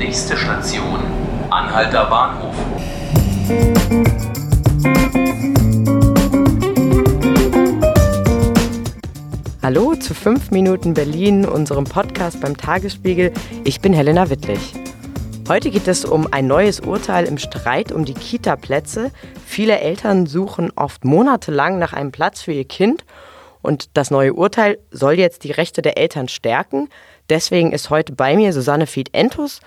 Nächste Station, Anhalter Bahnhof. Hallo zu 5 Minuten Berlin, unserem Podcast beim Tagesspiegel. Ich bin Helena Wittlich. Heute geht es um ein neues Urteil im Streit um die Kita-Plätze. Viele Eltern suchen oft monatelang nach einem Platz für ihr Kind und das neue Urteil soll jetzt die Rechte der Eltern stärken. Deswegen ist heute bei mir Susanne Fied-Entus,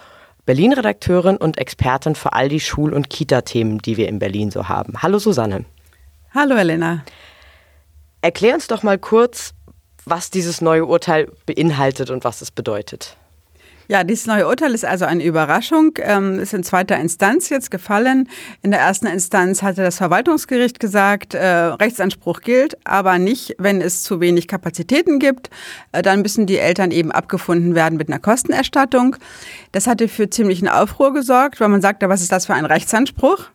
Berlin-Redakteurin und Expertin für all die Schul- und Kita-Themen, die wir in Berlin so haben. Hallo Susanne. Hallo Elena. Erklär uns doch mal kurz, was dieses neue Urteil beinhaltet und was es bedeutet. Ja, dieses neue Urteil ist also eine Überraschung. Ähm, ist in zweiter Instanz jetzt gefallen. In der ersten Instanz hatte das Verwaltungsgericht gesagt, äh, Rechtsanspruch gilt, aber nicht, wenn es zu wenig Kapazitäten gibt. Äh, dann müssen die Eltern eben abgefunden werden mit einer Kostenerstattung. Das hatte für ziemlichen Aufruhr gesorgt, weil man sagte, was ist das für ein Rechtsanspruch?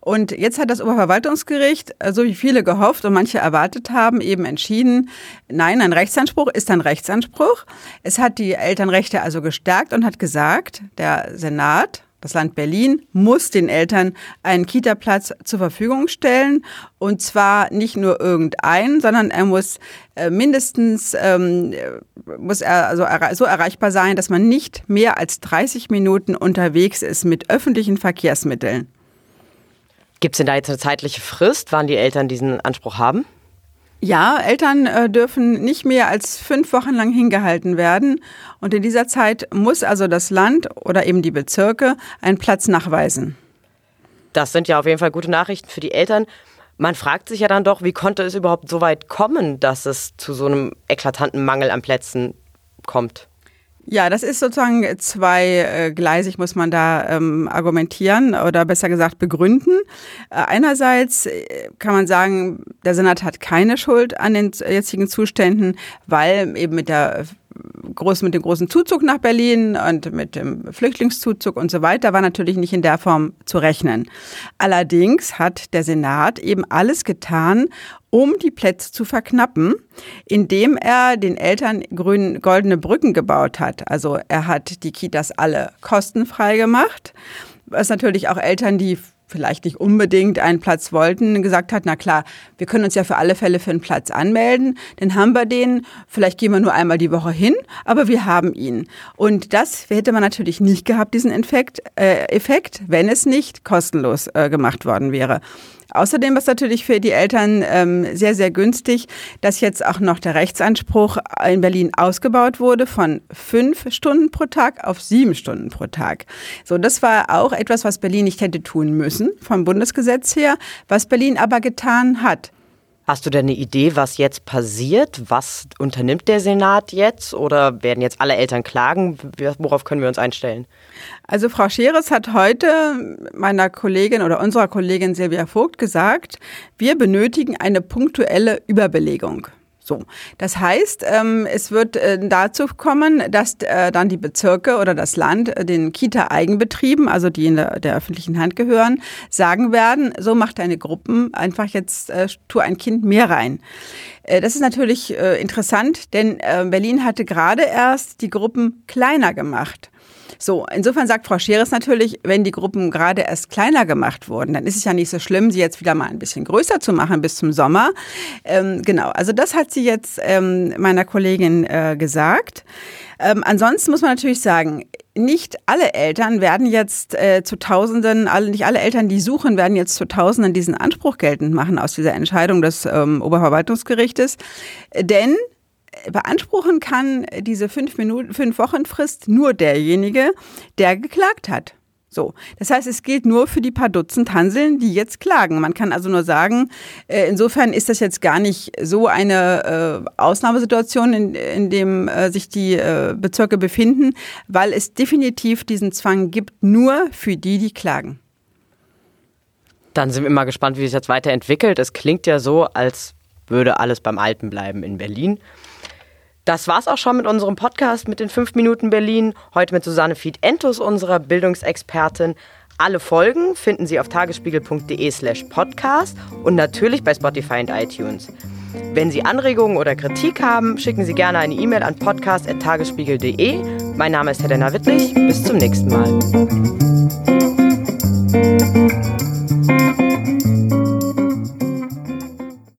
Und jetzt hat das Oberverwaltungsgericht, äh, so wie viele gehofft und manche erwartet haben, eben entschieden, nein, ein Rechtsanspruch ist ein Rechtsanspruch. Es hat die Elternrechte also gestärkt gestärkt und hat gesagt, der Senat, das Land Berlin muss den Eltern einen Kita-Platz zur Verfügung stellen. Und zwar nicht nur irgendeinen, sondern er muss äh, mindestens ähm, muss er also so erreichbar sein, dass man nicht mehr als 30 Minuten unterwegs ist mit öffentlichen Verkehrsmitteln. Gibt es denn da jetzt eine zeitliche Frist, wann die Eltern diesen Anspruch haben? Ja, Eltern äh, dürfen nicht mehr als fünf Wochen lang hingehalten werden. Und in dieser Zeit muss also das Land oder eben die Bezirke einen Platz nachweisen. Das sind ja auf jeden Fall gute Nachrichten für die Eltern. Man fragt sich ja dann doch, wie konnte es überhaupt so weit kommen, dass es zu so einem eklatanten Mangel an Plätzen kommt? Ja, das ist sozusagen zweigleisig, muss man da ähm, argumentieren oder besser gesagt begründen. Äh, einerseits äh, kann man sagen, der Senat hat keine Schuld an den jetzigen Zuständen, weil eben mit der groß mit dem großen Zuzug nach Berlin und mit dem Flüchtlingszuzug und so weiter war natürlich nicht in der Form zu rechnen. Allerdings hat der Senat eben alles getan, um die Plätze zu verknappen, indem er den Eltern grün, goldene Brücken gebaut hat. Also er hat die Kitas alle kostenfrei gemacht, was natürlich auch Eltern, die vielleicht nicht unbedingt einen Platz wollten, gesagt hat, na klar, wir können uns ja für alle Fälle für einen Platz anmelden, dann haben wir den, vielleicht gehen wir nur einmal die Woche hin, aber wir haben ihn. Und das hätte man natürlich nicht gehabt, diesen Effekt, äh, Effekt wenn es nicht kostenlos äh, gemacht worden wäre. Außerdem ist natürlich für die Eltern ähm, sehr, sehr günstig, dass jetzt auch noch der Rechtsanspruch in Berlin ausgebaut wurde von fünf Stunden pro Tag auf sieben Stunden pro Tag. So, das war auch etwas, was Berlin nicht hätte tun müssen vom Bundesgesetz her, was Berlin aber getan hat. Hast du denn eine Idee, was jetzt passiert? Was unternimmt der Senat jetzt? Oder werden jetzt alle Eltern klagen? Worauf können wir uns einstellen? Also Frau Scheres hat heute meiner Kollegin oder unserer Kollegin Silvia Vogt gesagt, wir benötigen eine punktuelle Überbelegung. So, das heißt, ähm, es wird äh, dazu kommen, dass äh, dann die Bezirke oder das Land äh, den Kita-Eigenbetrieben, also die in der, der, öffentlichen Hand gehören, sagen werden, so macht deine Gruppen einfach jetzt, äh, tu ein Kind mehr rein. Äh, das ist natürlich äh, interessant, denn Berlin hatte gerade erst die Gruppen kleiner gemacht. So, insofern sagt Frau Scheres natürlich, wenn die Gruppen gerade erst kleiner gemacht wurden, dann ist es ja nicht so schlimm, sie jetzt wieder mal ein bisschen größer zu machen bis zum Sommer. Ähm, genau, also das hat sie jetzt ähm, meiner Kollegin äh, gesagt. Ähm, ansonsten muss man natürlich sagen, nicht alle Eltern werden jetzt äh, zu Tausenden, alle, nicht alle Eltern, die suchen, werden jetzt zu Tausenden diesen Anspruch geltend machen aus dieser Entscheidung des ähm, Oberverwaltungsgerichtes. Denn beanspruchen kann diese fünf Minuten, fünf Wochen Frist nur derjenige, der geklagt hat. So. Das heißt, es gilt nur für die paar Dutzend Hanseln, die jetzt klagen. Man kann also nur sagen, äh, insofern ist das jetzt gar nicht so eine äh, Ausnahmesituation, in, in dem äh, sich die Bezirke befinden, weil es definitiv diesen Zwang gibt, nur für die, die klagen. Dann sind wir mal gespannt, wie sich das weiterentwickelt. Es klingt ja so, als würde alles beim Alten bleiben in Berlin. Das war's auch schon mit unserem Podcast mit den 5 Minuten Berlin. Heute mit Susanne Fied-Entus, unserer Bildungsexpertin. Alle Folgen finden Sie auf tagesspiegel.de slash podcast und natürlich bei Spotify und iTunes. Wenn Sie Anregungen oder Kritik haben, schicken Sie gerne eine E-Mail an podcast.tagesspiegel.de. Mein Name ist Helena Wittlich. Bis zum nächsten Mal.